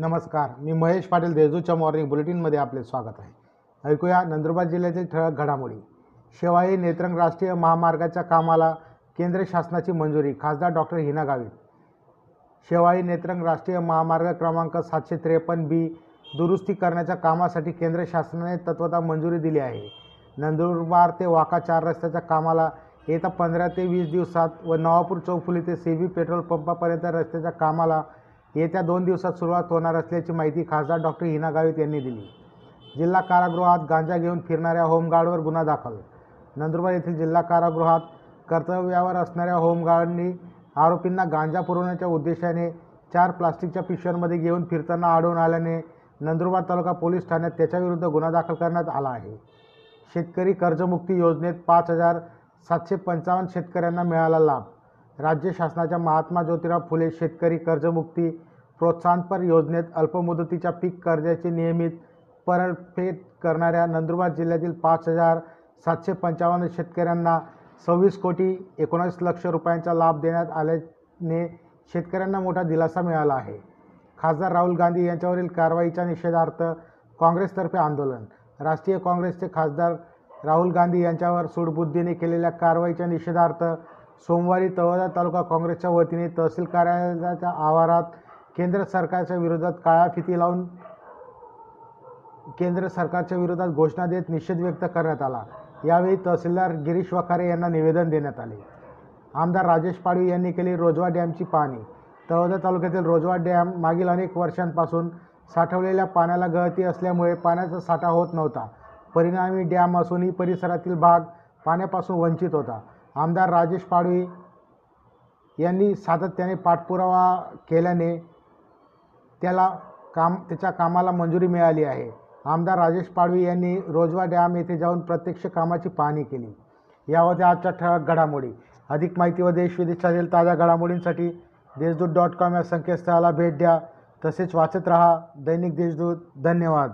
नमस्कार मी महेश पाटील देजूच्या मॉर्निंग बुलेटिनमध्ये आपले स्वागत आहे. ऐकूया नंदुरबार जिल्ह्यातील ठळक घडामोडी. शेवाई नेत्रंग राष्ट्रीय महामार्गाच्या कामाला केंद्र शासनाची मंजुरी खासदार डॉक्टर हिना गावित. शेवाई नेत्रंग राष्ट्रीय महामार्ग क्रमांक सातशे त्रेपन्न बी दुरुस्ती करण्याच्या कामासाठी केंद्र शासनाने तत्वता मंजुरी दिली आहे. नंदुरबार ते वाका चार रस्त्याच्या कामाला येत्या पंधरा ते वीस दिवसात व नवापूर चौफुली ते सी बी पेट्रोल पंपापर्यंत रस्त्याच्या कामाला येत्या दोन दिवसात सुरुवात होणार असल्याची माहिती खासदार डॉक्टर हिना गावित यांनी दिली. जिल्हा कारागृहात गांजा घेऊन फिरणाऱ्या होमगार्डवर गुन्हा दाखल. नंदुरबार येथील जिल्हा कारागृहात कर्तव्यावर असणाऱ्या होमगार्डनी आरोपींना गांजा पुरवण्याच्या उद्देशाने चार प्लास्टिकच्या पिशव्यांमध्ये घेऊन फिरताना आढळून आल्याने नंदुरबार तालुका पोलीस ठाण्यात त्याच्याविरुद्ध गुन्हा दाखल करण्यात आला आहे. शेतकरी कर्जमुक्ती योजनेत पाच हजार सातशे पंचावन्न शेतकऱ्यांना मिळाला लाभ. राज्य शासनाच्या महात्मा ज्योतिराव फुले शेतकरी कर्जमुक्ती प्रोत्साहनपर योजनेत अल्पमुदतीच्या पीक कर्जाची नियमित परतफेड करणाऱ्या नंदुरबार जिल्ह्यातील पाच हजार सातशे पंचावन्न शेतकऱ्यांना सव्वीस कोटी एकोणीस लक्ष रुपयांचा लाभ देण्यात आल्याने शेतकऱ्यांना मोठा दिलासा मिळाला आहे. खासदार राहुल गांधी यांच्यावरील कारवाईच्या निषेधार्थ काँग्रेसतर्फे आंदोलन. राष्ट्रीय काँग्रेसचे खासदार राहुल गांधी यांच्यावर सूडबुद्धीने केलेल्या कारवाईच्या निषेधार्थ सोमवारी तळोदा तालुका काँग्रेसच्या वतीने तहसील कार्यालयाच्या आवारात केंद्र सरकारच्या विरोधात काळ्या फिती लावून केंद्र सरकारच्या विरोधात घोषणा देत निषेध व्यक्त करण्यात आला. यावेळी तहसीलदार गिरीश वखारे यांना निवेदन देण्यात आले. आमदार राजेश पाडवी यांनी केली रोजवा डॅमची पाहणी. तळोदा तालुक्यातील रोजवा डॅम मागील अनेक वर्षांपासून साठवलेल्या पाण्याला गळती असल्यामुळे पाण्याचा साठा होत नव्हता. परिणामी डॅम असूनही परिसरातील भाग पाण्यापासून वंचित होता. आमदार राजेश पाडवी यांनी सातत्याने पाठपुरावा केल्याने त्याला काम त्याच्या कामाला मंजुरी मिळाली आहे. आमदार राजेश पाडवी यांनी रोजवा डॅम येथे जाऊन प्रत्यक्ष कामाची पाहणी केली. या होत्या आजच्या ठळक घडामोडी. अधिक माहिती व देश विदेशातील ताज्या घडामोडींसाठी देशदूत डॉट कॉम या संकेतस्थळाला भेट द्या. तसेच वाचत रहा दैनिक देशदूत. धन्यवाद.